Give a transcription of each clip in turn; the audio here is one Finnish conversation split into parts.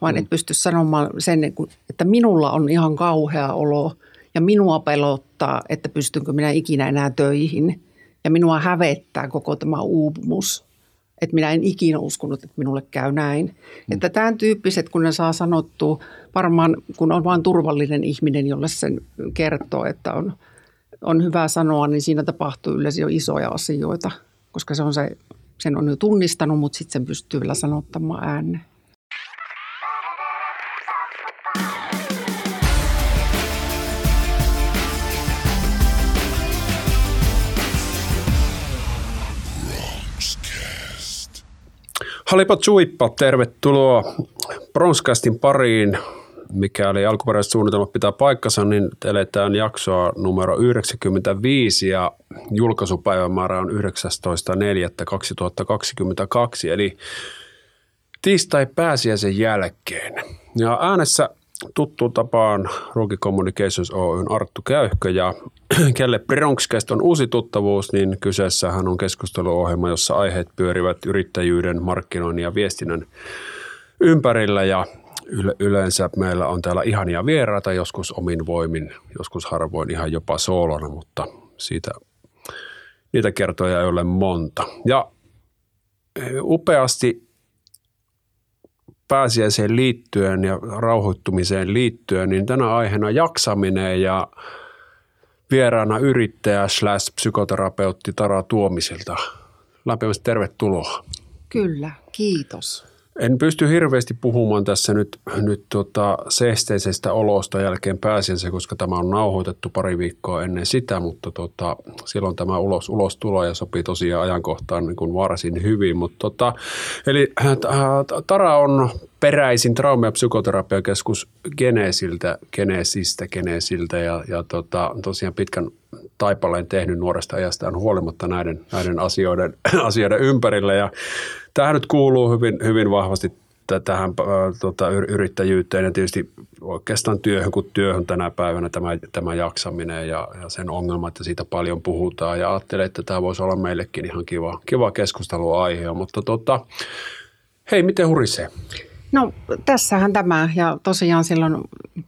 vaan mm. et pysty sanomaan sen, että minulla on ihan kauhea olo ja minua pelottaa, että pystynkö minä ikinä enää töihin. Ja minua hävettää koko tämä uupumus, että minä en ikinä uskonut, että minulle käy näin. Mm. Että tämän tyyppiset, kun ne saa sanottua, varmaan kun on vain turvallinen ihminen, jolle sen kertoo, että on, on hyvä sanoa, niin siinä tapahtuu yleensä jo isoja asioita, koska se on se, sen on jo tunnistanut, mutta sitten sen pystyy vielä sanottamaan ääneen. Halipa Chuippa, tervetuloa Bronskastin pariin. Mikäli alkuperäiset suunnitelmat pitää paikkansa, niin eletään jaksoa numero 95 ja julkaisupäivämäärä on 19.4.2022, eli tiistai pääsiäisen jälkeen. Ja äänessä tuttuun tapaan Rookie Communications Oyn Arttu Käyhkö ja kelle Bronxcast on uusi tuttavuus, niin kyseessähän on keskusteluohjelma, jossa aiheet pyörivät yrittäjyyden, markkinoinnin ja viestinnän ympärillä ja yleensä meillä on täällä ihania vieraita, joskus omin voimin, joskus harvoin ihan jopa soolona, mutta siitä niitä kertoja ei ole monta. Ja eh, upeasti pääsiäiseen liittyen ja rauhoittumiseen liittyen, niin tänä aiheena jaksaminen ja vieraana yrittäjä slash psykoterapeutti Tara Tuomisilta. Lämpimästi tervetuloa. Kyllä, kiitos. En pysty hirveästi puhumaan tässä nyt, nyt tota seesteisestä olosta jälkeen pääsiänsä, koska tämä on nauhoitettu pari viikkoa ennen sitä, mutta tota, silloin tämä ulos, ulos tulo ja sopii tosiaan ajankohtaan niin kuin varsin hyvin. Mutta tota, eli äh, Tara on peräisin trauma- ja psykoterapiakeskus Genesiltä, Genesistä, Genesiltä ja, ja tota, tosiaan pitkän taipaleen tehnyt nuoresta ajastaan huolimatta näiden, näiden asioiden, asioiden ympärillä ja Tähän nyt kuuluu hyvin, hyvin vahvasti tähän äh, tota, yrittäjyyteen ja tietysti oikeastaan työhön kuin työhön tänä päivänä tämä, tämä jaksaminen ja, ja sen ongelmat ja siitä paljon puhutaan ja ajattelen, että tämä voisi olla meillekin ihan kiva, kiva keskusteluaihe, mutta tota, hei, miten hurisee? No tässähän tämä ja tosiaan silloin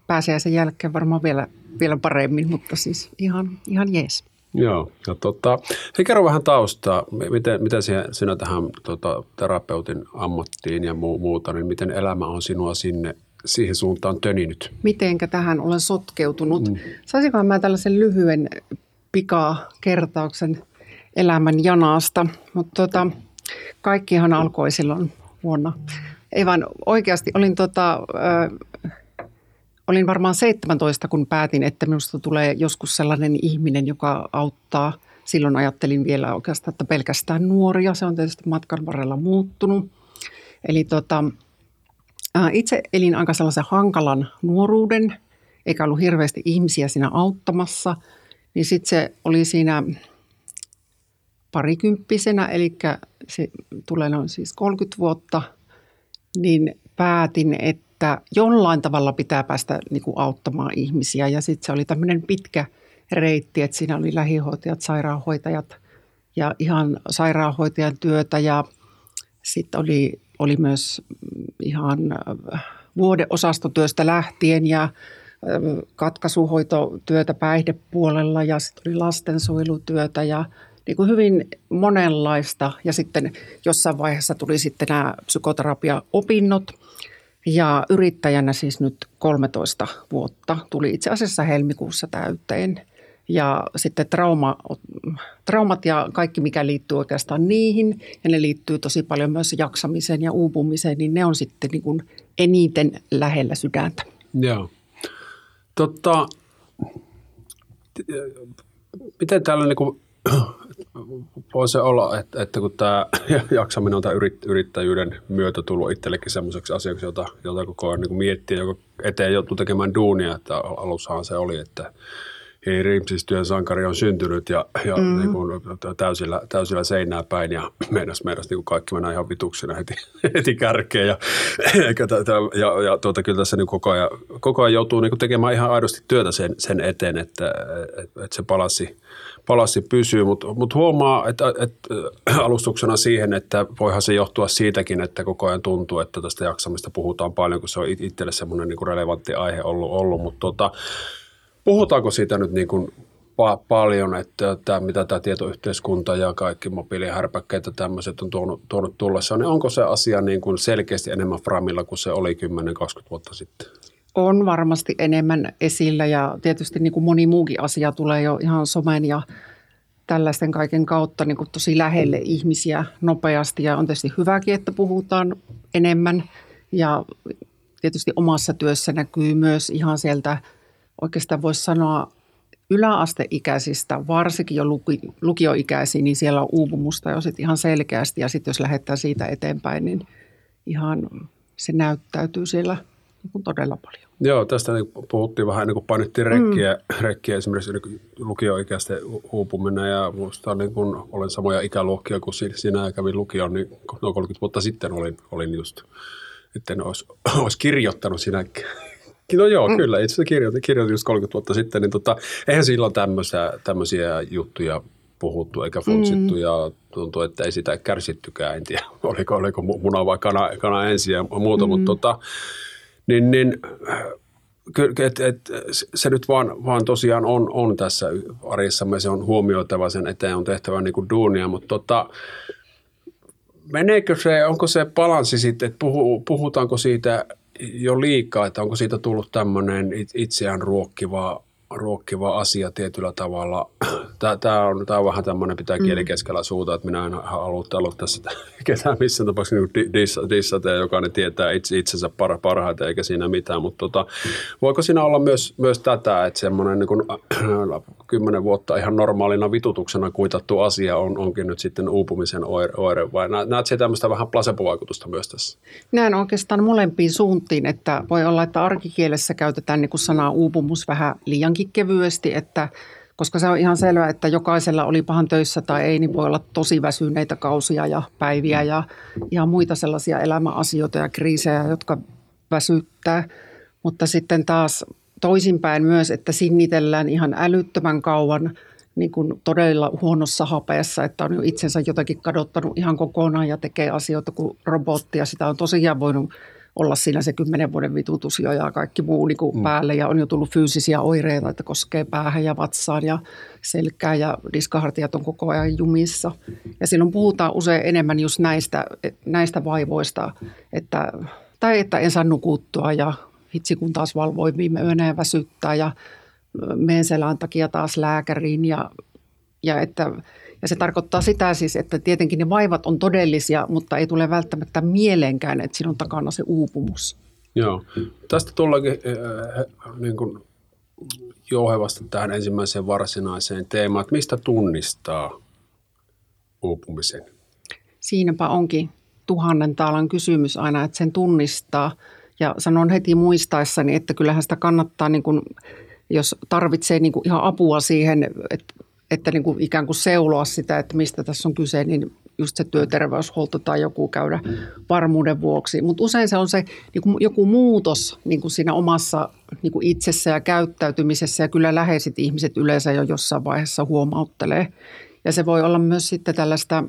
pääsiäisen jälkeen varmaan vielä, vielä paremmin, mutta siis ihan, ihan jees. Joo, ja tota, hei, kerro vähän taustaa, miten, miten sinä tähän tota, terapeutin ammattiin ja muu, muuta, niin miten elämä on sinua sinne siihen suuntaan töninyt? Mitenkä tähän olen sotkeutunut? Mm. Saisinkohan mä tällaisen lyhyen pikakertauksen elämän janasta, mutta tota, kaikkihan alkoi silloin vuonna. Ei vaan oikeasti olin tota, olin varmaan 17, kun päätin, että minusta tulee joskus sellainen ihminen, joka auttaa. Silloin ajattelin vielä oikeastaan, että pelkästään nuoria. Se on tietysti matkan varrella muuttunut. Eli tota, itse elin aika sellaisen hankalan nuoruuden, eikä ollut hirveästi ihmisiä siinä auttamassa. Niin sitten se oli siinä parikymppisenä, eli se tulee noin siis 30 vuotta, niin päätin, että että jollain tavalla pitää päästä niin kuin auttamaan ihmisiä. Ja sitten se oli tämmöinen pitkä reitti, että siinä oli lähihoitajat, sairaanhoitajat ja ihan sairaanhoitajan työtä ja sitten oli, oli myös ihan äh, vuodeosastotyöstä lähtien ja äh, katkaisuhoitotyötä päihdepuolella ja sitten oli lastensuojelutyötä ja niin kuin hyvin monenlaista. Ja sitten jossain vaiheessa tuli sitten nämä psykoterapiaopinnot – ja yrittäjänä siis nyt 13 vuotta. Tuli itse asiassa helmikuussa täyteen. Ja sitten trauma, traumat ja kaikki, mikä liittyy oikeastaan niihin, ja ne liittyy tosi paljon myös jaksamiseen ja uupumiseen, niin ne on sitten niin kuin eniten lähellä sydäntä. Joo. Totta, miten täällä niin kuin voi se olla, että, että kun tämä jaksaminen on tämä yrittäjyyden myötä tullut itsellekin semmoiseksi asiaksi, jota, jota koko ajan niin miettii, joka eteen joutuu tekemään duunia, että alussahan se oli, että riipsistyön sankari on syntynyt ja, ja mm. niin kuin, täysillä, täysillä seinää päin ja meinas, meinas niin kuin kaikki mennään ihan vituksena heti, heti kärkeen. Ja, ja, ja tuota, kyllä tässä niin koko, ajan, koko ajan joutuu niin kuin tekemään ihan aidosti työtä sen, sen eteen, että, että, että se palassi, palassi pysyy, mutta mut huomaa, että, että alustuksena siihen, että voihan se johtua siitäkin, että koko ajan tuntuu, että tästä jaksamista puhutaan paljon, kun se on itselle semmoinen niin relevantti aihe ollut, ollut mutta tota, Puhutaanko siitä nyt niin kuin pa- paljon, että tämä, mitä tämä tietoyhteiskunta ja kaikki mobiilihärpäkkeet ja tämmöiset on tuonut, tuonut tullessa, niin onko se asia niin kuin selkeästi enemmän framilla kuin se oli 10-20 vuotta sitten? On varmasti enemmän esillä ja tietysti niin kuin moni muukin asia tulee jo ihan somen ja tällaisten kaiken kautta niin kuin tosi lähelle ihmisiä nopeasti ja on tietysti hyväkin, että puhutaan enemmän ja tietysti omassa työssä näkyy myös ihan sieltä – oikeastaan voisi sanoa yläasteikäisistä, varsinkin jo luki, lukioikäisiä, niin siellä on uupumusta jo sit ihan selkeästi. Ja sitten jos lähdetään siitä eteenpäin, niin ihan se näyttäytyy siellä niin todella paljon. Joo, tästä niin puhuttiin vähän niin kuin painettiin rekkiä, mm. rekkiä esimerkiksi niin lukioikäisten uupuminen ja minusta niin kun olen samoja ikäluokkia kuin sinä kävin lukion, niin noin 30 vuotta sitten olin, olin just, että en olisi, olisi kirjoittanut siinä No joo, mm. kyllä. Itse kirjoitin, kirjoitin just 30 vuotta sitten, niin tota, eihän silloin tämmöisiä, tämmöisiä juttuja puhuttu eikä funtsittu mm. ja tuntuu, että ei sitä kärsittykään. En tiedä, oliko, oliko muna vai kana, kana ensin ja muuta, mm. mutta tota, niin, niin et, et, se nyt vaan, vaan tosiaan on, on tässä arjessamme, se on huomioitava sen eteen, on tehtävä niin kuin duunia, mutta tota, meneekö se, onko se balanssi sitten, että puhu, puhutaanko siitä jo liikaa, että onko siitä tullut tämmöinen itseään ruokkiva, ruokkiva asia tietyllä tavalla. Tämä on, tämä on vähän tämmöinen pitää kieli mm. keskellä suuta, että minä en halua olla tässä ketään missään tapauksessa niin dissata jokainen tietää itse, itsensä par, parhaiten eikä siinä mitään, mutta tota, voiko siinä olla myös, myös tätä, että semmoinen niin kymmenen vuotta ihan normaalina vitutuksena kuitattu asia on, onkin nyt sitten uupumisen oire, oire vai näet se tämmöistä vähän placebo-vaikutusta myös tässä? Näen oikeastaan molempiin suuntiin, että voi olla, että arkikielessä käytetään niin kuin sanaa uupumus vähän liiankin kevyesti, että koska se on ihan selvää, että jokaisella oli pahan töissä tai ei, niin voi olla tosi väsyneitä kausia ja päiviä ja ihan muita sellaisia elämäasioita ja kriisejä, jotka väsyttää. Mutta sitten taas toisinpäin myös, että sinnitellään ihan älyttömän kauan niin kuin todella huonossa hapeessa, että on jo itsensä jotakin kadottanut ihan kokonaan ja tekee asioita kuin robotti ja sitä on tosiaan voinut olla siinä se kymmenen vuoden vitutus jo ja kaikki muu niin kuin mm. päälle ja on jo tullut fyysisiä oireita, että koskee päähän ja vatsaan ja selkää ja diskahartiat on koko ajan jumissa. Ja silloin puhutaan usein enemmän just näistä, näistä vaivoista, että, tai että en saa nukuttua ja hitsi kun taas valvoi viime yönä ja väsyttää ja menen selän takia taas lääkäriin ja, ja että ja se tarkoittaa sitä siis, että tietenkin ne vaivat on todellisia, mutta ei tule välttämättä mieleenkään, että siinä on takana se uupumus. Joo. Tästä tullaankin äh, niin kuin jouhevasti tähän ensimmäiseen varsinaiseen teemaan, että mistä tunnistaa uupumisen? Siinäpä onkin tuhannen taalan kysymys aina, että sen tunnistaa. Ja sanon heti muistaessani, että kyllähän sitä kannattaa, niin kuin, jos tarvitsee niin kuin ihan apua siihen, että että niin kuin ikään kuin seuloa sitä, että mistä tässä on kyse, niin just se työterveyshuolto tai joku käydä varmuuden vuoksi. Mutta usein se on se niin kuin joku muutos niin kuin siinä omassa niin kuin itsessä ja käyttäytymisessä ja kyllä läheiset ihmiset yleensä jo jossain vaiheessa huomauttelee. Ja se voi olla myös sitten tällaista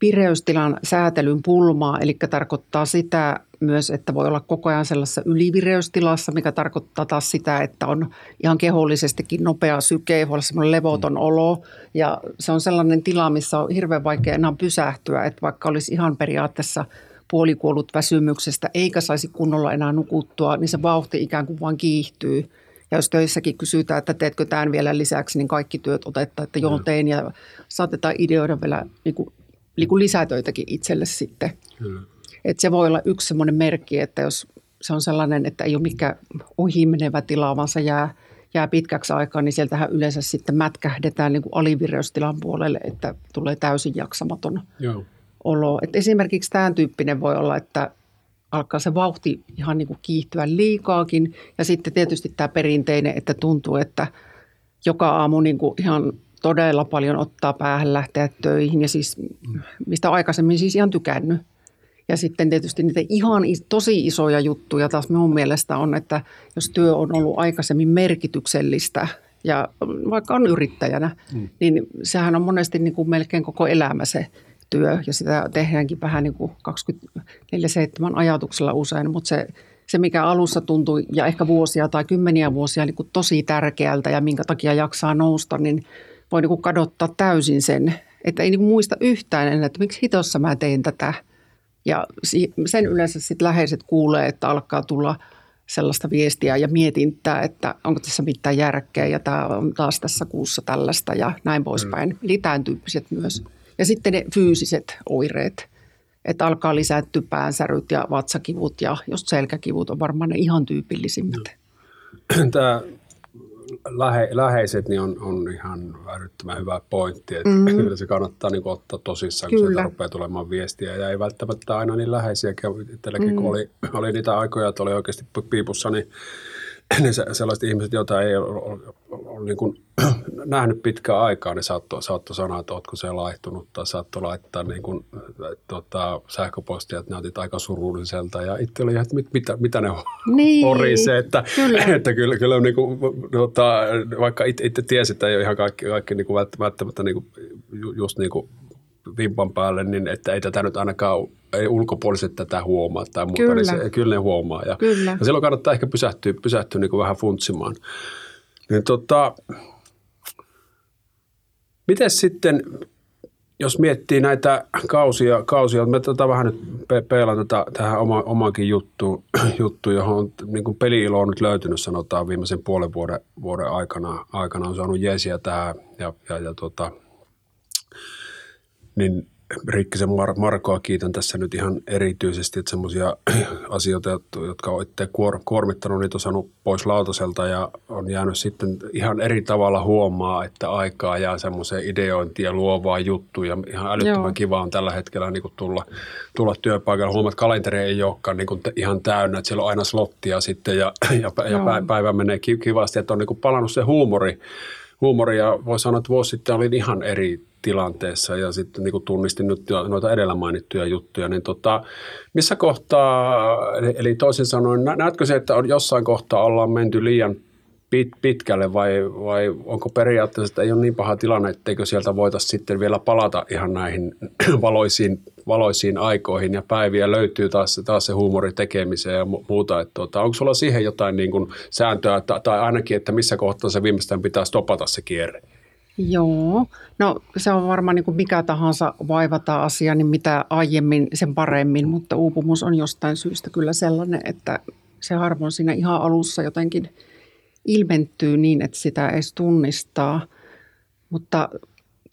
vireystilan säätelyn pulmaa, eli tarkoittaa sitä myös, että voi olla koko ajan sellaisessa ylivireystilassa, mikä tarkoittaa taas sitä, että on ihan kehollisestikin nopea syke, voi olla semmoinen levoton mm. olo. Ja se on sellainen tila, missä on hirveän vaikea enää pysähtyä, että vaikka olisi ihan periaatteessa puolikuollut väsymyksestä, eikä saisi kunnolla enää nukuttua, niin se vauhti ikään kuin vaan kiihtyy. Ja jos töissäkin kysytään, että teetkö tämän vielä lisäksi, niin kaikki työt otetaan, että joo tein ja saatetaan ideoida vielä niin kuin, niin kuin lisätöitäkin itselle sitten. Kyllä. Et se voi olla yksi semmoinen merkki, että jos se on sellainen, että ei ole mikään ohimenevä tila, vaan se jää, jää pitkäksi aikaa, niin sieltähän yleensä sitten mätkähdetään niin kuin alivireystilan puolelle, että tulee täysin jaksamaton Joo. olo. Et esimerkiksi tämän tyyppinen voi olla, että alkaa se vauhti ihan niin kuin kiihtyä liikaakin. Ja sitten tietysti tämä perinteinen, että tuntuu, että joka aamu niin kuin ihan todella paljon ottaa päähän lähteä töihin ja siis mistä aikaisemmin siis ihan tykännyt. Ja sitten tietysti niitä ihan tosi isoja juttuja taas minun mielestä on, että jos työ on ollut aikaisemmin merkityksellistä ja vaikka on yrittäjänä, mm. niin sehän on monesti niin kuin melkein koko elämä se työ ja sitä tehdäänkin vähän niin kuin 24-7 ajatuksella usein, mutta se, se mikä alussa tuntui ja ehkä vuosia tai kymmeniä vuosia niin kuin tosi tärkeältä ja minkä takia jaksaa nousta, niin voi niin kuin kadottaa täysin sen, että ei niin kuin muista yhtään, että miksi hitossa mä teen tätä – ja sen yleensä sitten läheiset kuulee, että alkaa tulla sellaista viestiä ja mietintää, että onko tässä mitään järkeä ja tämä on taas tässä kuussa tällaista ja näin poispäin. Mm. Eli tämän tyyppiset myös. Ja sitten ne fyysiset oireet, että alkaa lisääntyä päänsäryt ja vatsakivut ja jos selkäkivut on varmaan ne ihan tyypillisimmät. Tämä lähe, läheiset niin on, on ihan älyttömän hyvä pointti, että mm. kyllä se kannattaa niin ottaa tosissaan, kun sieltä rupeaa tulemaan viestiä ja ei välttämättä aina niin läheisiä. Itselläkin mm. kun oli, oli niitä aikoja, että oli oikeasti piipussa, niin niin sellaiset ihmiset, joita ei ole, ole niin kuin nähnyt pitkään aikaa, niin saattoi, saatto sanoa, että oletko se laihtunut tai saattoi laittaa niin kuin, tota, sähköpostia, että näytit aika surulliselta ja itse oli että mit, mitä, mitä ne niin, horisee, että kyllä, että kyllä, kyllä niin kuin, tota, vaikka itse, itse tiesi, että ei ole ihan kaikki, kaikki niin kuin välttämättä niin kuin, just niin kuin vimpan päälle, niin että ei tätä nyt ainakaan ei ulkopuoliset tätä huomaa tai muuta, kyllä. niin se, kyllä ne huomaa. Ja, kyllä. ja silloin kannattaa ehkä pysähtyä, pysähtyä niin kuin vähän funtsimaan. Niin tota, miten sitten, jos miettii näitä kausia, kausia me tota vähän nyt pe- peilan tätä, tähän oma, omaankin juttu, juttu, johon on niin kuin peli-ilo on nyt löytynyt, sanotaan viimeisen puolen vuoden, vuoden aikana, aikana on saanut jeesiä tähän ja, ja, ja tota, niin Rikkisen Mar- Markoa kiitän tässä nyt ihan erityisesti, että semmoisia asioita, jotka on itse kuor- kuormittanut, niitä on saanut pois lautaselta ja on jäänyt sitten ihan eri tavalla huomaa, että aikaa jää semmoiseen ideointiin ja luovaa juttuja. Ja ihan älyttömän Joo. kiva on tällä hetkellä niin kuin tulla, tulla työpaikalle. Huomaa, että kalenteri ei olekaan niin kuin ihan täynnä, että siellä on aina slottia sitten ja, ja, ja päivä menee kivasti, että on niin kuin palannut se huumori, huumori ja voi sanoa, että vuosi sitten olin ihan eri tilanteessa ja sitten niin kuin tunnistin nyt noita edellä mainittuja juttuja, niin tota, missä kohtaa, eli toisin sanoen, näetkö se, että on jossain kohtaa ollaan menty liian pit, pitkälle vai, vai onko periaatteessa, että ei ole niin paha tilanne, etteikö sieltä voitaisiin sitten vielä palata ihan näihin valoisiin, valoisiin aikoihin ja päiviä löytyy taas, taas se huumori tekemiseen ja muuta. Että tuota, onko sulla siihen jotain niin kuin sääntöä tai, tai ainakin, että missä kohtaa se viimeistään pitää stopata se kierre? Joo, no se on varmaan niin kuin mikä tahansa vaivata asia, niin mitä aiemmin sen paremmin, mutta uupumus on jostain syystä kyllä sellainen, että se harvoin siinä ihan alussa jotenkin ilmentyy niin, että sitä edes tunnistaa. Mutta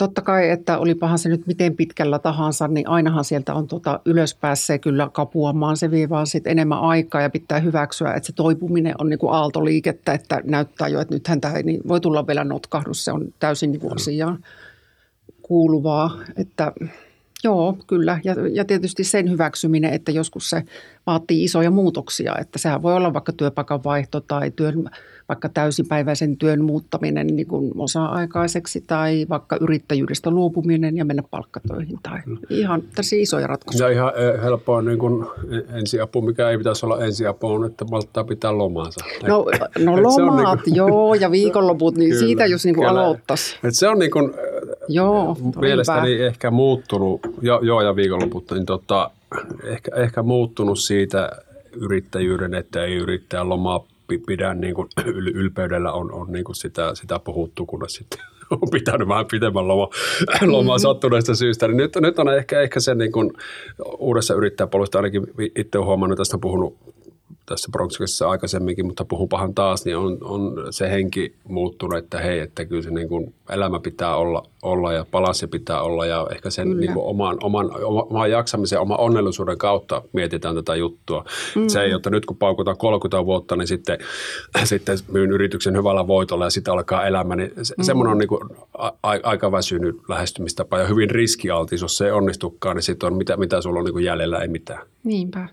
totta kai, että olipahan se nyt miten pitkällä tahansa, niin ainahan sieltä on tuota ylös pääsee kyllä kapuamaan. Se vie vaan sitten enemmän aikaa ja pitää hyväksyä, että se toipuminen on niin kuin aaltoliikettä, että näyttää jo, että nythän tämä niin voi tulla vielä notkahdus. Se on täysin niin kuin asiaan kuuluvaa, että Joo, kyllä. Ja, ja tietysti sen hyväksyminen, että joskus se vaatii isoja muutoksia. Että sehän voi olla vaikka työpaikan vaihto tai työn vaikka täysipäiväisen työn muuttaminen niin kuin osa-aikaiseksi tai vaikka yrittäjyydestä luopuminen ja mennä palkkatöihin tai ihan tässä isoja ratkaisuja. Ja ihan eh, helppoa niin kuin ensiapu, mikä ei pitäisi olla ensiapu, on, että malttaa pitää lomaansa. No, no lomaat, niin kuin, joo, ja viikonloput, niin kyllä, siitä jos niin kuin aloittaisi. Et se on niin kuin, joo, mielestäni hyvä. ehkä muuttunut, jo, joo ja viikonloput, niin tota, ehkä, ehkä muuttunut siitä yrittäjyyden, että ei yrittää lomaa pidän niin kuin ylpeydellä on, on niin kuin sitä, sitä puhuttu, kunnes sitten on pitänyt vähän pitemmän loma, lomaa mm-hmm. sattuneesta syystä. Niin nyt, nyt on ehkä, ehkä se niin kuin uudessa yrittäjäpolusta ainakin itse olen huomannut, tästä on puhunut tässä Bronxissa aikaisemminkin, mutta puhupahan taas, niin on, on se henki muuttunut, että hei, että kyllä se niin kuin elämä pitää olla, olla ja palassi pitää olla ja ehkä sen niin kuin oman, oman, oman jaksamisen, oman onnellisuuden kautta mietitään tätä juttua. Mm. Se ei, että nyt kun paukutaan 30 vuotta, niin sitten, sitten myyn yrityksen hyvällä voitolla ja sitten alkaa elämä, niin se, mm. semmoinen on niin kuin a, aika väsynyt lähestymistapa ja hyvin riskialtis, jos se ei onnistukaan, niin sitten on mitä, mitä sulla on niin kuin jäljellä, ei mitään. Niinpä,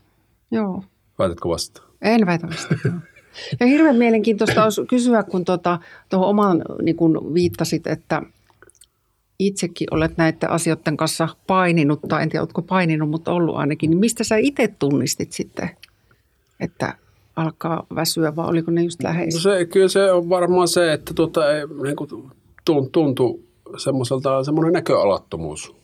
joo. Väitätkö vastaan? En väitä vastaan. Ja hirveän mielenkiintoista olisi kysyä, kun tuota, tuohon oman niin kun viittasit, että itsekin olet näiden asioiden kanssa paininut, tai en tiedä, oletko paininut, mutta ollut ainakin, niin mistä sä itse tunnistit sitten, että alkaa väsyä, vai oliko ne just läheisiä? No se, kyllä se on varmaan se, että tuota, ei, niin tuntuu semmoiselta, semmoinen näköalattomuus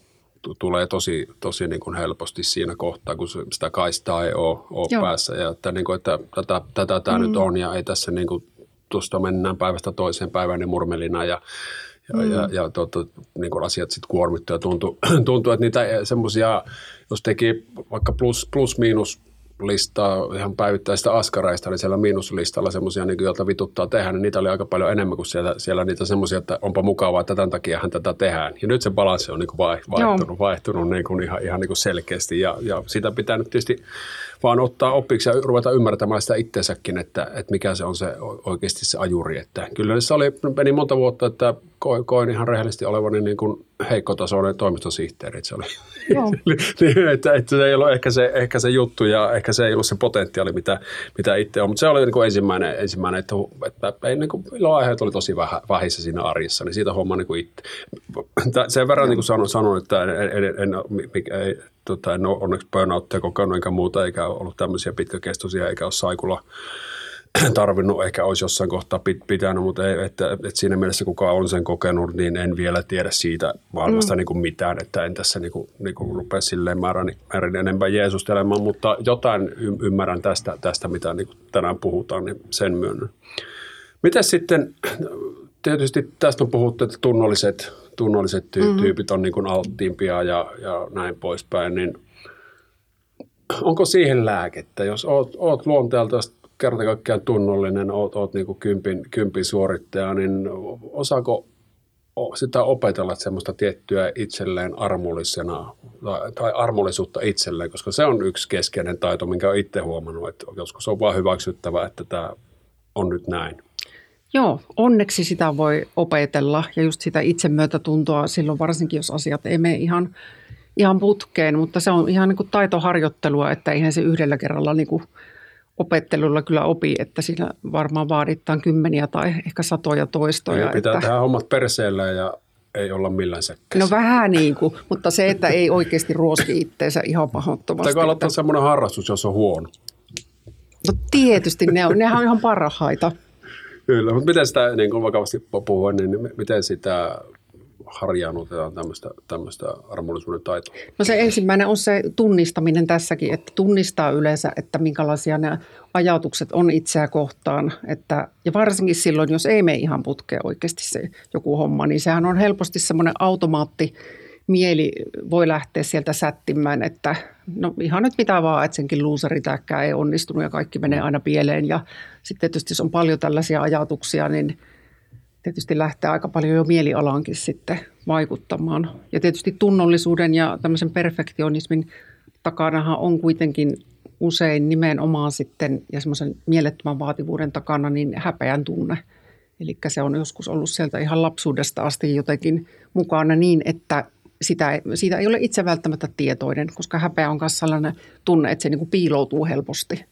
tulee tosi, tosi niin kuin helposti siinä kohtaa, kun sitä kaistaa ei ole, ole päässä. Ja että, niin kuin, että tätä, tätä tämä mm. nyt on ja ei tässä niin kuin, tuosta mennään päivästä toiseen päivään niin murmelina ja ja, mm. ja, ja tuota, niin kuin asiat sitten kuormittuu ja tuntuu, tuntuu että niitä semmoisia, jos teki vaikka plus, plus miinus listaa ihan päivittäistä askareista, niin siellä miinuslistalla semmoisia, niin joilta vituttaa tehdä, niin niitä oli aika paljon enemmän kuin siellä, siellä niitä semmoisia, että onpa mukavaa, että tämän takia tätä tehdään. Ja nyt se balanssi on niin kuin vaihtunut, Joo. vaihtunut niin kuin ihan, ihan niin kuin selkeästi ja, ja sitä pitää nyt tietysti vaan ottaa oppiksi ja ruveta ymmärtämään sitä itsensäkin, että, että mikä se on se oikeasti se ajuri. Että kyllä se oli, meni monta vuotta, että koin, koin ihan rehellisesti olevani niin kuin heikkotasoinen toimistosihteeri. Että se oli, Joo. niin, että, että, se ei ollut ehkä se, ehkä se juttu ja ehkä se ei ollut se potentiaali, mitä, mitä itse on. Mutta se oli niin kuin ensimmäinen, ensimmäinen että, että ei, niin kuin, aiheet oli tosi vähä, vähissä siinä arjessa, niin siitä homma niin kuin itse. Sen verran niin kuin sanon, sanon että en, en, en, en, tota, en ole onneksi burnouttia kokenut enkä muuta, eikä ollut tämmöisiä pitkäkestoisia, eikä ole saikulla tarvinnut, eikä olisi jossain kohtaa pitänyt, mutta ei, että, että siinä mielessä kuka on sen kokenut, niin en vielä tiedä siitä maailmasta mm. niin kuin mitään, että en tässä niin kuin, niin kuin rupea silleen määrän, määrän enempää jeesustelemaan, mutta jotain y- ymmärrän tästä, tästä mitä niin kuin tänään puhutaan, niin sen myönnän. Miten sitten, tietysti tästä on puhuttu, että tunnolliset, tunnolliset ty- mm. tyypit on niin kuin alttiimpia ja, ja näin poispäin, niin onko siihen lääkettä, jos oot, oot luonteelta kerta kaikkiaan tunnollinen, oot, oot niin kuin kympin, kympin suorittaja, niin osaako sitä opetella semmoista tiettyä itselleen armollisena tai armollisuutta itselleen, koska se on yksi keskeinen taito, minkä olen itse huomannut, että joskus on vaan hyväksyttävä, että tämä on nyt näin. Joo, onneksi sitä voi opetella ja just sitä itsemyötätuntoa silloin varsinkin, jos asiat ei mene ihan, ihan putkeen, mutta se on ihan niin kuin taitoharjoittelua, että eihän se yhdellä kerralla niin kuin opettelulla kyllä opi, että siinä varmaan vaaditaan kymmeniä tai ehkä satoja toistoja. Ja pitää että... tehdä hommat perseellä ja ei olla millään säkkässä. No vähän niin kuin, mutta se, että ei oikeasti ruoski itteensä ihan pahoittomasti. Pitääkö aloittaa että... semmoinen harrastus, jos on huono? No tietysti, ne on, nehän on ihan parhaita. Kyllä, mutta miten sitä niin kuin vakavasti puhua, niin miten sitä harjaannutetaan tämmöistä, tämmöistä armollisuuden taitoa? No se ensimmäinen on se tunnistaminen tässäkin, että tunnistaa yleensä, että minkälaisia ne ajatukset on itseä kohtaan. Että, ja varsinkin silloin, jos ei mene ihan putkeen oikeasti se joku homma, niin sehän on helposti semmoinen automaatti, mieli voi lähteä sieltä sättimään, että no ihan nyt mitä vaan, että senkin luuseritäkkää ei onnistunut ja kaikki menee aina pieleen. Ja sitten tietysti jos on paljon tällaisia ajatuksia, niin – tietysti lähtee aika paljon jo mielialaankin sitten vaikuttamaan. Ja tietysti tunnollisuuden ja tämmöisen perfektionismin takanahan on kuitenkin usein nimenomaan sitten ja semmoisen mielettömän vaativuuden takana niin häpeän tunne. Eli se on joskus ollut sieltä ihan lapsuudesta asti jotenkin mukana niin, että sitä, siitä ei ole itse välttämättä tietoinen, koska häpeä on myös sellainen tunne, että se niin kuin piiloutuu helposti.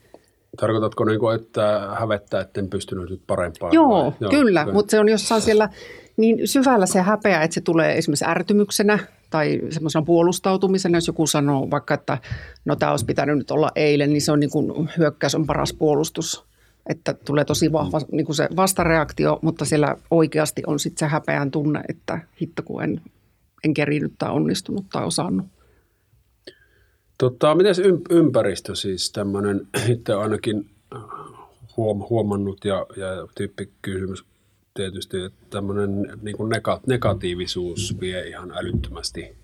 Tarkoitatko, niin kuin, että hävettää, että en pystynyt nyt parempaan? Joo, Joo kyllä, mutta se on jossain siellä niin syvällä se häpeä, että se tulee esimerkiksi ärtymyksenä tai semmoisena puolustautumisena, jos joku sanoo vaikka, että no tämä olisi pitänyt nyt olla eilen, niin se on niin kuin hyökkäys on paras puolustus. Että tulee tosi vahva niin kuin se vastareaktio, mutta siellä oikeasti on sitten se häpeän tunne, että hitto kun en, en kerinyt tai onnistunut tai osannut. Tota, miten ympäristö siis tämmöinen, itse ainakin huom, huomannut ja, ja tyyppikysymys tietysti, että tämmöinen niin kuin negatiivisuus vie ihan älyttömästi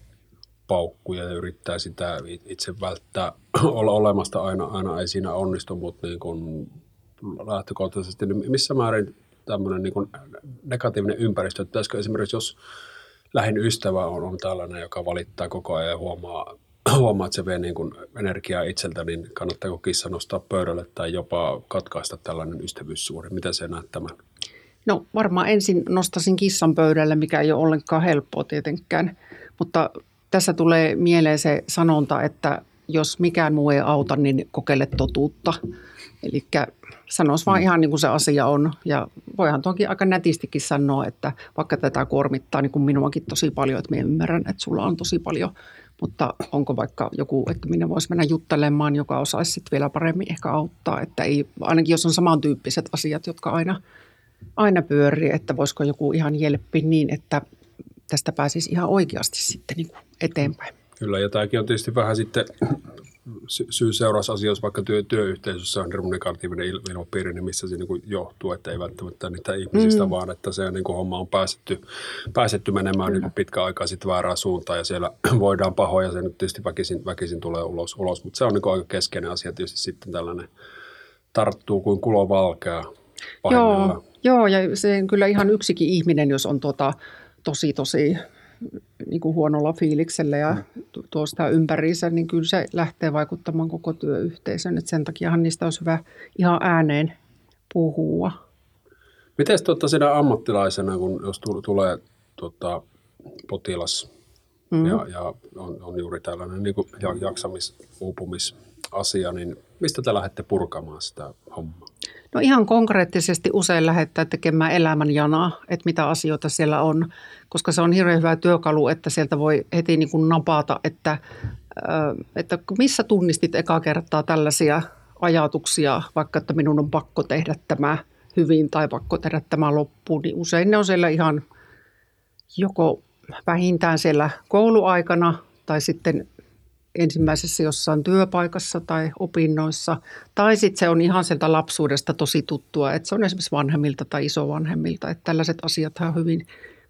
paukkuja ja yrittää sitä itse välttää olla olemasta aina, aina ei siinä onnistu, mutta niin kuin lähtökohtaisesti, niin missä määrin tämmöinen niin kuin negatiivinen ympäristö, että esimerkiksi jos lähin ystävä on, on tällainen, joka valittaa koko ajan ja huomaa huomaa, että se vie niin kuin energiaa itseltä, niin kannattaako kissa nostaa pöydälle tai jopa katkaista tällainen ystävyyssuhde? Miten se näet tämän? No varmaan ensin nostasin kissan pöydälle, mikä ei ole ollenkaan helppoa tietenkään, mutta tässä tulee mieleen se sanonta, että jos mikään muu ei auta, niin kokeile totuutta. Eli Sanoisi vaan mm. ihan niin kuin se asia on. Ja voihan toki aika nätistikin sanoa, että vaikka tätä kuormittaa niin kuin minuakin tosi paljon, että minä ymmärrän, että sulla on tosi paljon. Mutta onko vaikka joku, että minä voisi mennä juttelemaan, joka osaisi sitten vielä paremmin ehkä auttaa. Että ei, ainakin jos on samantyyppiset asiat, jotka aina, aina pyörii, että voisiko joku ihan jelppi niin, että tästä pääsisi ihan oikeasti sitten niin kuin eteenpäin. Kyllä, ja tämäkin on tietysti vähän sitten syy seurausasioissa, vaikka työ, työyhteisössä on hirveän negatiivinen ilmapiiri, niin missä se niin johtuu, että ei välttämättä niitä ihmisistä, mm. vaan että se niin kuin homma on päästetty, päästetty menemään niin pitkä aikaa sitten väärään suuntaan ja siellä voidaan pahoja, se nyt tietysti väkisin, väkisin tulee ulos, ulos. mutta se on niin kuin aika keskeinen asia tietysti sitten tällainen tarttuu kuin kulovalkea Joo, joo, ja se kyllä ihan yksikin ihminen, jos on tota, tosi tosi niin kuin huonolla fiiliksellä ja mm. tuosta ympäriinsä, niin kyllä se lähtee vaikuttamaan koko työyhteisön. Että sen takiahan niistä olisi hyvä ihan ääneen puhua. Miten tuota sinä ammattilaisena, kun jos tulee tuota, potilas mm. ja, ja on, on juuri tällainen niin jaksamis, uupumisasia, niin mistä te lähdette purkamaan sitä hommaa? No ihan konkreettisesti usein lähettää tekemään elämänjanaa, että mitä asioita siellä on, koska se on hirveän hyvä työkalu, että sieltä voi heti niin kuin napata, että, että missä tunnistit eka kertaa tällaisia ajatuksia, vaikka että minun on pakko tehdä tämä hyvin tai pakko tehdä tämä loppuun, niin usein ne on siellä ihan joko vähintään siellä kouluaikana tai sitten ensimmäisessä jossain työpaikassa tai opinnoissa. Tai sitten se on ihan sieltä lapsuudesta tosi tuttua, että se on esimerkiksi vanhemmilta tai isovanhemmilta. Että tällaiset asiat hyvin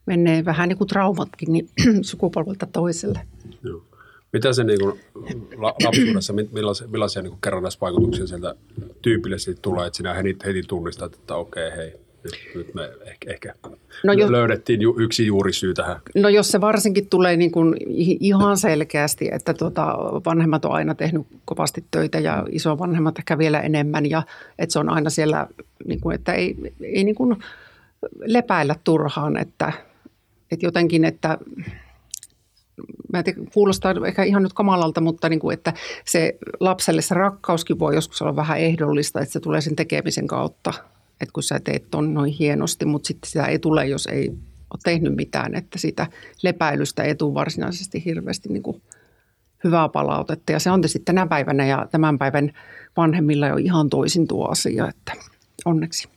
menee vähän niin kuin traumatkin niin sukupolvelta toiselle. Mitä se niin kuin lapsuudessa, millaisia, millaisia niin kerrannaisvaikutuksia sieltä tyypillisesti tulee, että sinä heti, heti tunnistat, että okei, hei, nyt, nyt me ehkä, ehkä no jos, löydettiin ju, yksi juurisyy tähän. No jos se varsinkin tulee niin kuin ihan selkeästi, että tuota, vanhemmat on aina tehnyt kovasti töitä ja isovanhemmat ehkä vielä enemmän ja että se on aina siellä, niin kuin, että ei, ei niin kuin lepäillä turhaan, että, että jotenkin, että mä en tiedä, kuulostaa ehkä ihan nyt kamalalta, mutta niin kuin, että se lapselle se rakkauskin voi joskus olla vähän ehdollista, että se tulee sen tekemisen kautta – että kun sä teet ton noin hienosti, mutta sitten sitä ei tule, jos ei ole tehnyt mitään, että sitä lepäilystä ei tule varsinaisesti hirveästi niin kuin hyvää palautetta. Ja se on sitten tänä päivänä ja tämän päivän vanhemmilla jo ihan toisin tuo asia, että onneksi.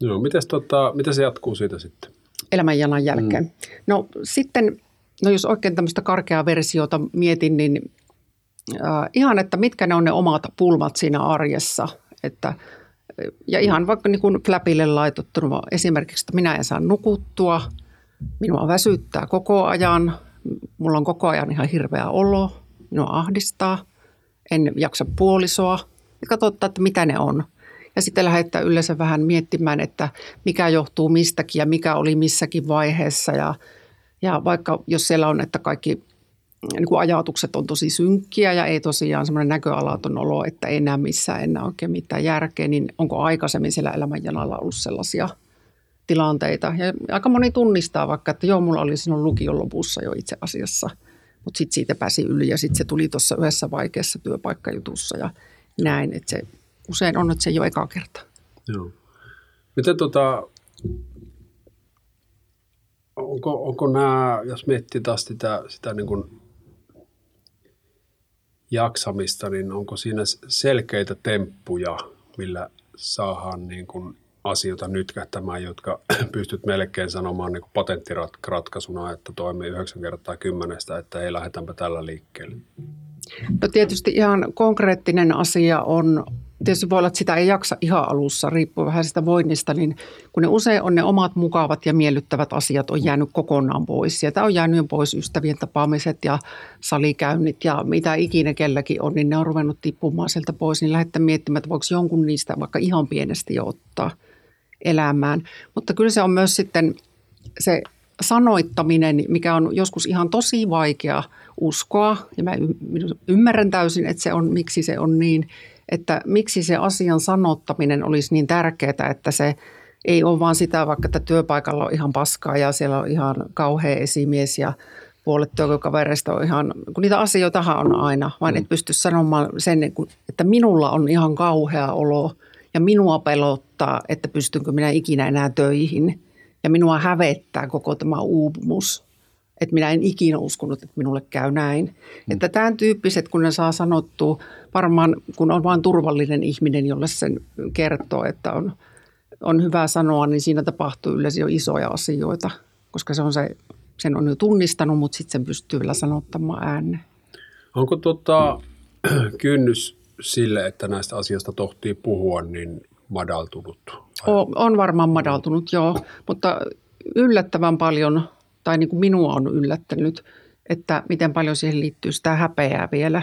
Joo, mites tota, mitä se jatkuu siitä sitten? Elämänjanan jälkeen. Mm. No sitten, no jos oikein tämmöistä karkeaa versiota mietin, niin äh, ihan, että mitkä ne on ne omat pulmat siinä arjessa, että – ja ihan vaikka niin kuin fläpille laitottuna esimerkiksi, että minä en saa nukuttua, minua väsyttää koko ajan, mulla on koko ajan ihan hirveä olo, minua ahdistaa, en jaksa puolisoa ja katsotaan, että mitä ne on. Ja sitten lähettää yleensä vähän miettimään, että mikä johtuu mistäkin ja mikä oli missäkin vaiheessa. Ja, ja vaikka jos siellä on, että kaikki niin kuin ajatukset on tosi synkkiä ja ei tosiaan semmoinen näköalaton olo, että ei näe missään enää oikein mitään järkeä, niin onko aikaisemmin siellä elämänjanalla ollut sellaisia tilanteita. Ja aika moni tunnistaa vaikka, että joo, mulla oli sinun lukion lopussa jo itse asiassa, mutta sitten siitä pääsi yli ja sitten se tuli tuossa yhdessä vaikeassa työpaikkajutussa ja näin, että se usein on, että se ei ole eka kerta. Joo. Miten tota, onko, onko nämä, jos miettii taas sitä, sitä niin kuin jaksamista, niin onko siinä selkeitä temppuja, millä saadaan niin kuin asioita nytkähtämään, jotka pystyt melkein sanomaan niin patenttiratkaisuna, että toimii 9 kertaa kymmenestä, että ei lähdetäänpä tällä liikkeelle? No tietysti ihan konkreettinen asia on tietysti voi olla, että sitä ei jaksa ihan alussa, riippuu vähän sitä voinnista, niin kun ne usein on ne omat mukavat ja miellyttävät asiat on jäänyt kokonaan pois. Sieltä on jäänyt pois ystävien tapaamiset ja salikäynnit ja mitä ikinä kelläkin on, niin ne on ruvennut tippumaan sieltä pois. Niin lähdetään miettimään, että voiko jonkun niistä vaikka ihan pienesti jo ottaa elämään. Mutta kyllä se on myös sitten se sanoittaminen, mikä on joskus ihan tosi vaikea uskoa. Ja mä ymmärrän täysin, että se on, miksi se on niin – että miksi se asian sanottaminen olisi niin tärkeää, että se ei ole vaan sitä, vaikka että työpaikalla on ihan paskaa ja siellä on ihan kauhea esimies ja puolet työkavereista on ihan, kun niitä asioitahan on aina, vaan mm. et pysty sanomaan sen, että minulla on ihan kauhea olo Ja minua pelottaa, että pystynkö minä ikinä enää töihin. Ja minua hävettää koko tämä uupumus. Että minä en ikinä uskonut, että minulle käy näin. Mm. Että tämän tyyppiset, kun ne saa sanottua, varmaan kun on vain turvallinen ihminen, jolle sen kertoo, että on, on hyvä sanoa, niin siinä tapahtuu yleensä jo isoja asioita. Koska se on se, sen on jo tunnistanut, mutta sitten sen pystyy vielä sanottamaan ääneen. Onko tota, kynnys sille, että näistä asioista tohtii puhua, niin madaltunut? On, on varmaan madaltunut, joo, mutta yllättävän paljon, tai niin kuin minua on yllättänyt, että miten paljon siihen liittyy sitä häpeää vielä,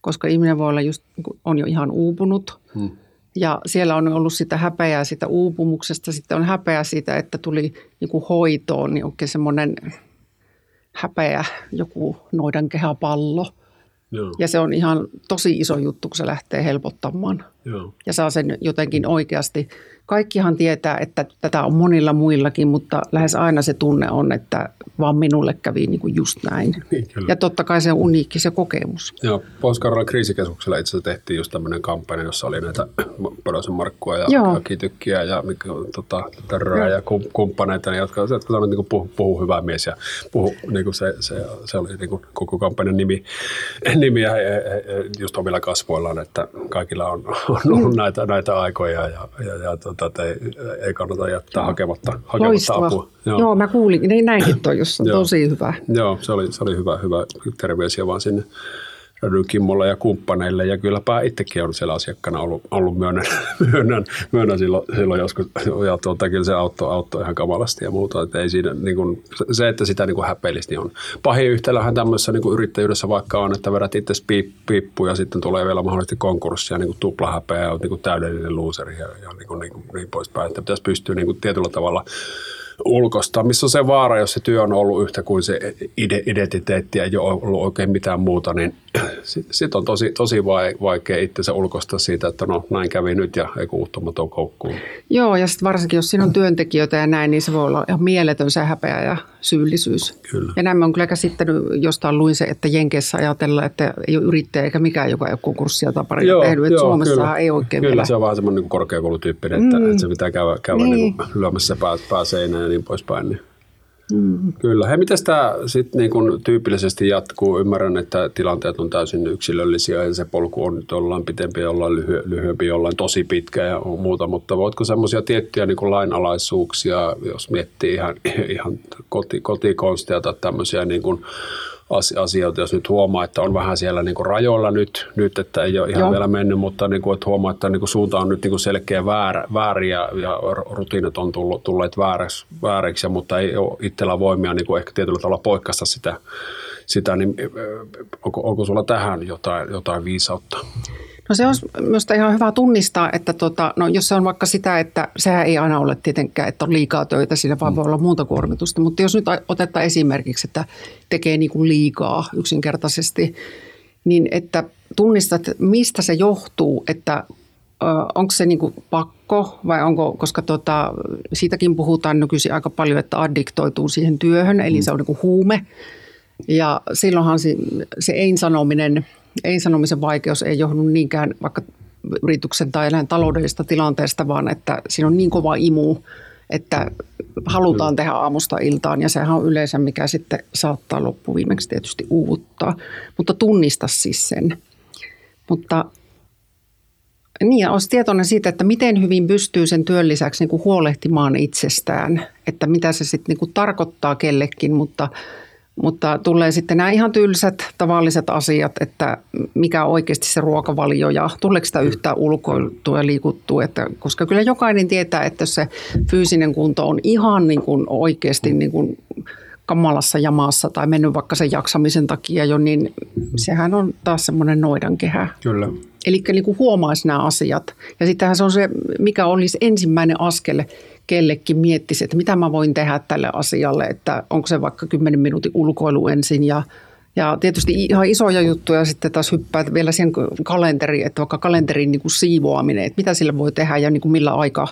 koska ihminen voi olla just, niin on jo ihan uupunut, hmm. Ja siellä on ollut sitä häpeää sitä uupumuksesta, sitten on häpeää siitä, että tuli niin kuin hoitoon, niin oikein semmoinen häpeä, joku noidankehäpallo – Joo. Ja se on ihan tosi iso juttu, kun se lähtee helpottamaan. Joo. Ja saa sen jotenkin oikeasti. Kaikkihan tietää, että tätä on monilla muillakin, mutta lähes aina se tunne on, että vaan minulle kävi niin kuin just näin. Niin, ja totta kai se on uniikki se kokemus. Joo, pohjois kriisikeskuksella itse asiassa tehtiin just tämmöinen kampanja, jossa oli näitä Pödösen Markkua ja. Kitykkiä ja tota, Törröä ja kumppaneita, jotka, jotka sanoivat, niin puhu, puhu hyvä mies ja puhu, niin kuin se, se, se, oli niin kuin koko kampanjan nimi, nimi ja just omilla kasvoillaan, että kaikilla on, on ollut mm. näitä, näitä aikoja ja, ja, ja tota, ei, ei kannata jättää hakematta, hakematta apua. Joo. Joo, mä kuulin, niin näinkin toi, jos on tosi hyvä. Joo, se oli, se oli hyvä, hyvä terveisiä vaan sinne Rödyn Kimmolle ja kumppaneille. Ja kylläpä itsekin on siellä asiakkaana ollut, ollut myönnän, myönnän, myönnän silloin, silloin, joskus. Ja tuota, kyllä se auttoi, auttoi ihan kamalasti ja muuta. Että ei siinä, niin kuin, se, että sitä niin kuin niin on pahin yhtälöhän tämmöisessä niin kuin yrittäjyydessä vaikka on, että vedät itse piip, piippu ja sitten tulee vielä mahdollisesti konkurssia, niin kuin tupla häpeä ja niin kuin täydellinen loser ja, ja niin, kuin, niin, kuin, niin poispäin. Että pitäisi pystyä niin kuin tietyllä tavalla ulkosta, missä on se vaara, jos se työ on ollut yhtä kuin se identiteetti ja ei ole ollut oikein mitään muuta, niin sitten sit on tosi, tosi vaikea itsensä ulkosta siitä, että no näin kävi nyt ja ei kuuttumaton koukkuun. Joo, ja sitten varsinkin jos siinä on työntekijöitä ja näin, niin se voi olla ihan mieletön se häpeä ja syyllisyys. Kyllä. Ja näin mä oon kyllä käsittänyt, jostain luin se, että Jenkeissä ajatellaan, että ei ole yrittäjä eikä mikään, joka ei ole konkurssia tai pari tehnyt. Että Suomessa ei oikein Kyllä, vielä. se on vähän semmoinen niin korkeakoulutyyppinen, että, mm. että se pitää käydä, käydä niin. Niin lyömässä pää, pää seinään ja niin poispäin. Niin. Mm. Kyllä. Hei, miten tämä sitten niin kun tyypillisesti jatkuu? Ymmärrän, että tilanteet on täysin yksilöllisiä ja se polku on nyt jollain pitempi, jollain lyhy- lyhyempi, jollain tosi pitkä ja muuta, mutta voitko semmoisia tiettyjä niin lainalaisuuksia, jos miettii ihan, ihan koti, kotikonsteja tai tämmöisiä niin kuin asioita, jos nyt huomaa, että on vähän siellä niin kuin rajoilla nyt, nyt, että ei ole ihan Joo. vielä mennyt, mutta niin kuin, että huomaa, että niin kuin suunta on nyt niin kuin selkeä väärä, vääriä ja rutiinit on tullut, tulleet vääräksi, vääriksi, mutta ei ole itsellä voimia niin kuin ehkä tietyllä tavalla poikkaista sitä, sitä niin onko, onko sulla tähän jotain, jotain viisautta? No se on myös ihan hyvä tunnistaa, että tota, no jos se on vaikka sitä, että sehän ei aina ole tietenkään, että on liikaa töitä, siinä vaan voi olla muuta kuormitusta. Mutta jos nyt otetaan esimerkiksi, että tekee niin kuin liikaa yksinkertaisesti, niin että tunnistat, mistä se johtuu, että onko se niin kuin pakko vai onko, koska tota, siitäkin puhutaan nykyisin aika paljon, että addiktoituu siihen työhön, eli se on niin kuin huume. Ja silloinhan se, se ei-sanominen – ei-sanomisen vaikeus ei johdu niinkään vaikka yrityksen tai enää taloudellisesta tilanteesta, vaan että siinä on niin kova imu, että halutaan tehdä aamusta iltaan ja sehän on yleensä mikä sitten saattaa loppuviimeksi tietysti uuvuttaa. Mutta tunnista siis sen. Mutta niin, olisi tietoinen siitä, että miten hyvin pystyy sen työn lisäksi niin kuin huolehtimaan itsestään, että mitä se sitten niin kuin tarkoittaa kellekin, mutta mutta tulee sitten nämä ihan tylsät tavalliset asiat, että mikä on oikeasti se ruokavalio ja tuleeko sitä yhtään ulkoiltua ja liikuttua. Että, koska kyllä jokainen tietää, että se fyysinen kunto on ihan niin kuin oikeasti niin kuin kamalassa jamassa tai mennyt vaikka sen jaksamisen takia jo, niin sehän on taas semmoinen noidankehä. Kyllä. Eli niin huomaisi nämä asiat. Ja sittenhän se on se, mikä olisi ensimmäinen askel kellekin miettisi, että mitä mä voin tehdä tälle asialle, että onko se vaikka 10 minuutin ulkoilu ensin ja ja tietysti ihan isoja juttuja sitten taas hyppää vielä siihen kalenteriin, että vaikka kalenterin niin kuin siivoaminen, että mitä sille voi tehdä ja niin kuin millä aika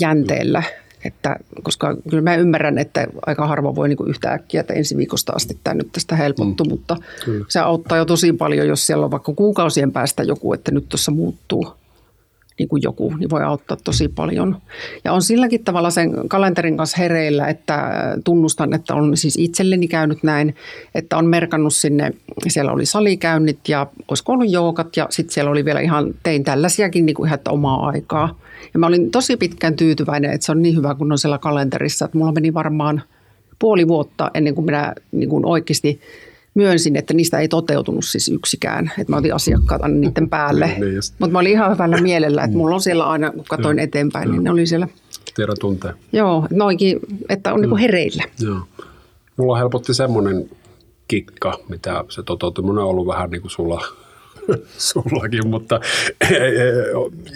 jänteellä. Että, koska kyllä mä ymmärrän, että aika harva voi niin yhtä äkkiä, että ensi viikosta asti tämä nyt tästä helpottuu, mm. mutta kyllä. se auttaa jo tosi paljon, jos siellä on vaikka kuukausien päästä joku, että nyt tuossa muuttuu niin kuin joku, niin voi auttaa tosi paljon. Ja on silläkin tavalla sen kalenterin kanssa hereillä, että tunnustan, että on siis itselleni käynyt näin, että on merkannut sinne, siellä oli salikäynnit ja olisiko ollut joukat ja sitten siellä oli vielä ihan, tein tällaisiakin niin kuin ihan omaa aikaa. Ja mä olin tosi pitkään tyytyväinen, että se on niin hyvä kun on siellä kalenterissa, että mulla meni varmaan puoli vuotta ennen kuin minä niin kuin oikeasti myönsin, että niistä ei toteutunut siis yksikään. Että mä otin asiakkaat aina niiden päälle. niin, Mutta mä olin ihan hyvällä mielellä, että mulla on siellä aina, kun katsoin Joo. eteenpäin, Joo. niin ne oli siellä. Tiedon tuntee. Joo, noinkin, että on niin hereillä. Joo. Mulla helpotti semmoinen kikka, mitä se toteutuminen on ollut vähän niin kuin sulla sullakin, mutta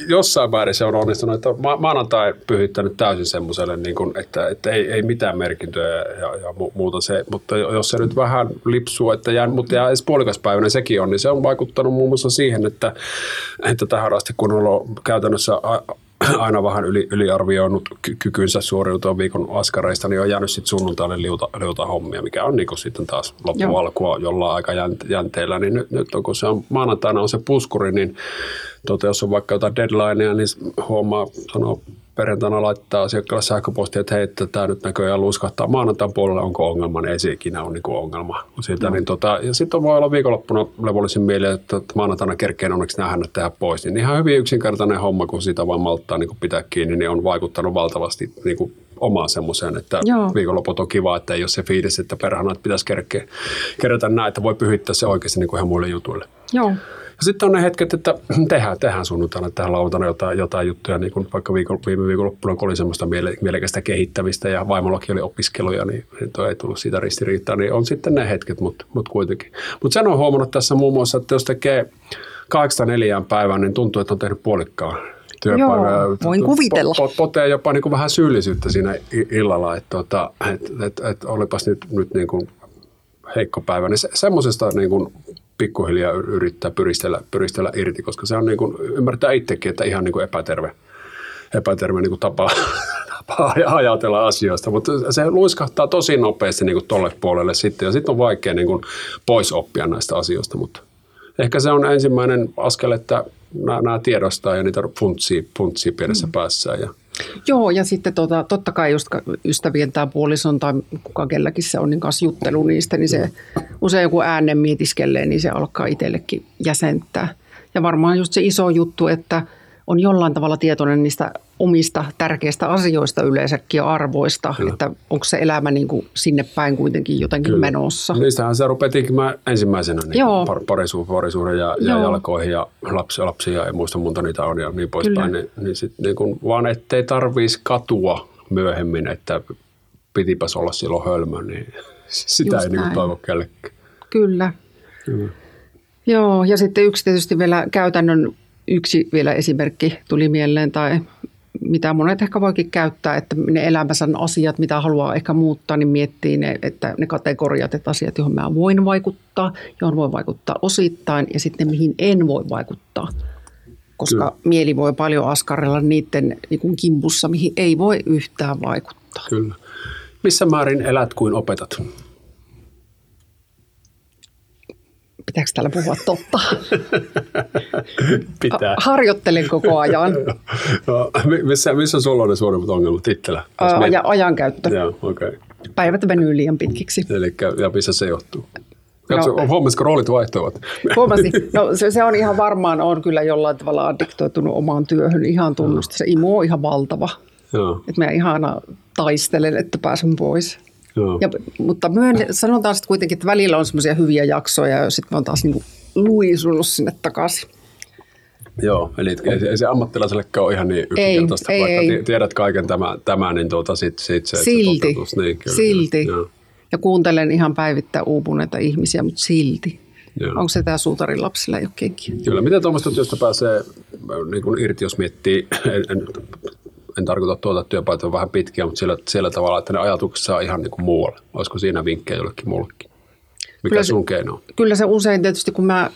jossain määrin se on onnistunut, että maanantai pyhittänyt täysin semmoiselle, niin kuin, että, että ei, ei mitään merkintöjä ja, ja muuta se, mutta jos se nyt vähän lipsuu, että jää, mutta jää edes puolikaspäiväinen sekin on, niin se on vaikuttanut muun muassa siihen, että, että tähän asti kun on käytännössä aina vähän yli, yliarvioinut kykynsä suoriutua viikon askareista, niin on jäänyt sitten sunnuntaille liuta, liuta hommia, mikä on niin sitten taas loppualkua jollain aika jänteellä. Niin nyt, nyt on, kun se on maanantaina on se puskuri, niin tuota, jos on vaikka jotain deadlinea, niin huomaa, sanoo perjantaina laittaa asiakkaalle sähköpostia, että hei, että tämä nyt näköjään luiskahtaa maanantain puolella, onko ongelma, niin ei se ikinä ole niin ongelma. Siitä, no. niin tota, ja sitten voi olla viikonloppuna levollisin mieli, että maanantaina kerkeen onneksi hänet tehdä pois. Niin ihan hyvin yksinkertainen homma, kun siitä vaan malttaa niin pitää kiinni, niin on vaikuttanut valtavasti niin kuin omaan semmoiseen, että Joo. viikonloput on kiva, että ei ole se fiilis, että perhana, että pitäisi kerkeä, kerätä näin, että voi pyhittää se oikeasti niin kuin ihan muille jutuille. Joo. Ja sitten on ne hetket, että tehdään, tehdään sunnuntaina, tehdään lauantaina jotain, jotain juttuja, niin kuin vaikka viikon, viime viikonloppuna, kun oli semmoista miele, mielekästä kehittämistä ja vaimollakin oli opiskeluja, niin, niin ei tullut siitä ristiriitaa, niin on sitten ne hetket, mutta, mutta kuitenkin. Mutta sen on huomannut tässä muun muassa, että jos tekee 8-4 päivän, niin tuntuu, että on tehnyt puolikkaan työpäivää. Joo, voin kuvitella. Pot, potee jopa niin kuin vähän syyllisyyttä siinä illalla, että, että, että, että, että olipas nyt, nyt niin kuin heikko päivä. Niin se, semmoisesta niin kuin pikkuhiljaa yrittää pyristellä, pyristellä irti, koska se on niin kuin, ymmärtää itsekin, että ihan niin kuin epäterve, epäterve niin kuin tapa, tapa ajatella asioista, mutta se luiskahtaa tosi nopeasti niin kuin tolle puolelle sitten ja sitten on vaikea niin kuin pois oppia näistä asioista, mutta ehkä se on ensimmäinen askel, että nämä, nämä tiedostaa ja niitä funtsii, funtsii pienessä mm. päässä ja Joo, ja sitten tota, totta kai just ystävien tai puolison tai kuka kelläkin se on niin kanssa juttelu niistä, niin se usein joku äänen mietiskelee, niin se alkaa itsellekin jäsentää. Ja varmaan just se iso juttu, että on jollain tavalla tietoinen niistä omista tärkeistä asioista yleensäkin ja arvoista, Kyllä. että onko se elämä niin kuin sinne päin kuitenkin jotenkin Kyllä. menossa. Niistähän se rupeaa tinkimään ensimmäisenä niin Par, parisuuden ja, ja jalkoihin ja lapsi, lapsia ja muista muuta niitä on ja niin poispäin. Niin, niin sit niin kuin, vaan ettei tarvitsisi katua myöhemmin, että pitipäs olla silloin hölmö, niin sitä Just ei niin toivo kellekään. Kyllä. Kyllä. Joo, ja sitten yksi tietysti vielä käytännön yksi vielä esimerkki tuli mieleen tai mitä monet ehkä voikin käyttää, että ne elämänsä asiat, mitä haluaa ehkä muuttaa, niin miettii ne, että ne kategoriat, että asiat, joihin mä voin vaikuttaa, johon voi vaikuttaa osittain ja sitten mihin en voi vaikuttaa. Koska Kyllä. mieli voi paljon askarrella niiden niin kuin kimpussa, mihin ei voi yhtään vaikuttaa. Kyllä. Missä määrin elät kuin opetat? Pitääkö täällä puhua totta? Pitää. Harjoittelen koko ajan. no, missä, missä sulla on ne suurimmat ongelmat itsellä? Aja, ajankäyttö. Joo, okei. Okay. Päivät venyy liian pitkiksi. Eli ja missä se johtuu? Katso, no, huomasiko roolit vaihtuvat? Huomasin. No se, se, on ihan varmaan, on kyllä jollain tavalla addiktoitunut omaan työhön. Ihan tunnusta. Se imu on ihan valtava. Joo. Että mä ihana taistelen, että pääsen pois. Ja, mutta myön, sanotaan sitten kuitenkin, että välillä on semmoisia hyviä jaksoja ja sitten on taas niin luisunut sinne takaisin. Joo, eli ei se ammattilaisellekaan ole ihan niin yksinkertaista, ei, vaikka ei. tiedät kaiken tämän, tämän niin tuota, sit, sit se, silti, se niin, kyllä, silti. Joo. Ja kuuntelen ihan päivittäin uupuneita ihmisiä, mutta silti. Joo. Onko se tämä suutarin lapsilla jokin? Kyllä. Miten tuommoista työstä pääsee niin kuin irti, jos miettii, en, en, en tarkoita tuota työpaitoja vähän pitkiä, mutta sillä, sillä tavalla, että ne ajatukset on ihan niin kuin muualle. Olisiko siinä vinkkejä jollekin muullekin? Mikä kyllä sun keino on? Kyllä se usein tietysti, kun mä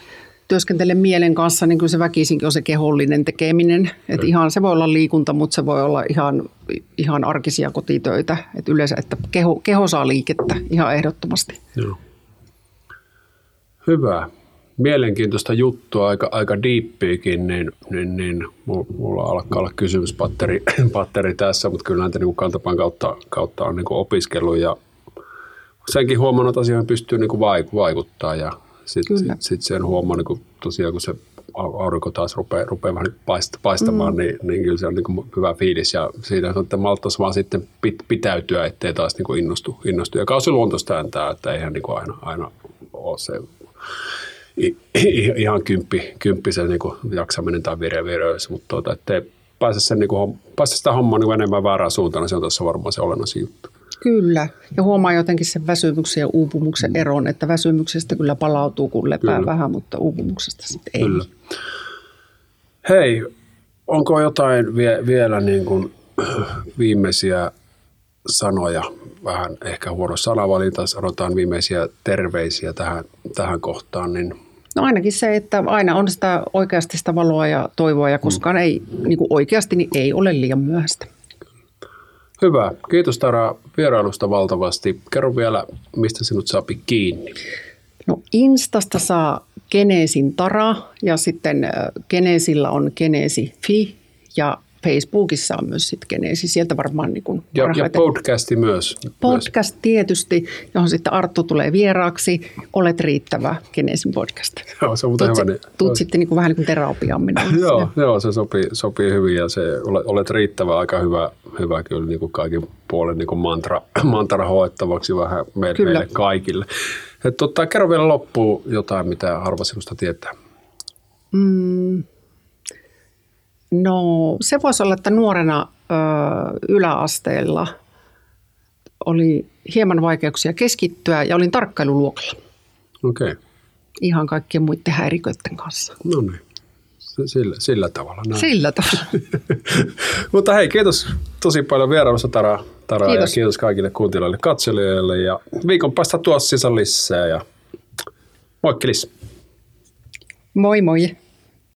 työskentelen mielen kanssa, niin kyllä se väkisinkin on se kehollinen tekeminen. Että ihan se voi olla liikunta, mutta se voi olla ihan, ihan arkisia kotitöitä. Että yleensä, että keho, keho saa liikettä ihan ehdottomasti. Joo. Hyvä. Mielenkiintoista juttua, aika, aika diippiikin, niin, niin, niin mulla alkaa olla kysymyspatteri patteri tässä, mutta kyllä näitä niin kantapään kautta, kautta on niin opiskellut ja senkin huomannut, että asioihin pystyy niin vaikuttaa ja sitten sit, sit sen huomaa niin tosiaan, kun se aurinko taas rupeaa, rupeaa vähän paistamaan, mm. niin, niin kyllä se on niin hyvä fiilis. Ja siitä on, että malttaisi vaan sitten pit, pitäytyä, ettei taas niin innostu, innostu. Ja kausiluontoista tämä, että eihän niin aina, aina ole se ihan kymppi, kymppi se niin jaksaminen tai vire vireys, mutta tuota, ettei pääse, sen, niin kuin, pääse sitä hommaa niin enemmän väärään suuntaan, niin se on tässä varmaan se olennaisin juttu. Kyllä, ja huomaa jotenkin sen väsymyksen ja uupumuksen eron, että väsymyksestä kyllä palautuu, kun lepää kyllä. vähän, mutta uupumuksesta sitten ei. Kyllä. Hei, onko jotain vie, vielä niin kuin viimeisiä sanoja, vähän ehkä huono sanavalinta, sanotaan viimeisiä terveisiä tähän, tähän kohtaan, niin No ainakin se, että aina on sitä oikeasti sitä valoa ja toivoa ja koskaan mm. ei, niin kuin oikeasti niin ei ole liian myöhäistä. Hyvä. Kiitos Tara vierailusta valtavasti. Kerro vielä, mistä sinut saa kiinni. No Instasta saa Geneesin Tara ja sitten Geneesillä on Geneesi.fi ja Facebookissa on myös sitten Geneesi. Sieltä varmaan niin kuin ja, ja podcasti myös. Podcast myös. tietysti, johon sitten Arttu tulee vieraaksi. Olet riittävä Geneesin podcast. Joo, se on tuut, hyvä. Niin, tuut sitten niin kuin vähän niin kuin terapiaan joo, joo, se sopii, sopii hyvin ja se olet, olet riittävä aika hyvä, hyvä kyllä niin kuin kaikin puolen niin kuin mantra, mantra hoittavaksi vähän meille, kyllä. meille kaikille. Et, tota, kerro vielä loppuun jotain, mitä harva sinusta tietää. Mm, no se voisi olla, että nuorena ö, yläasteella oli hieman vaikeuksia keskittyä ja olin tarkkailuluokalla. Okei. Okay. Ihan kaikkien muiden häiriköiden kanssa. No niin. Sillä, sillä tavalla. Näin. Sillä tavalla. Mutta hei, kiitos tosi paljon vierailusta Tara, Tara kiitos. ja kiitos kaikille kuuntelijoille katselijoille. Ja viikon päästä tuossa lisää ja moikkelis. Moi moi.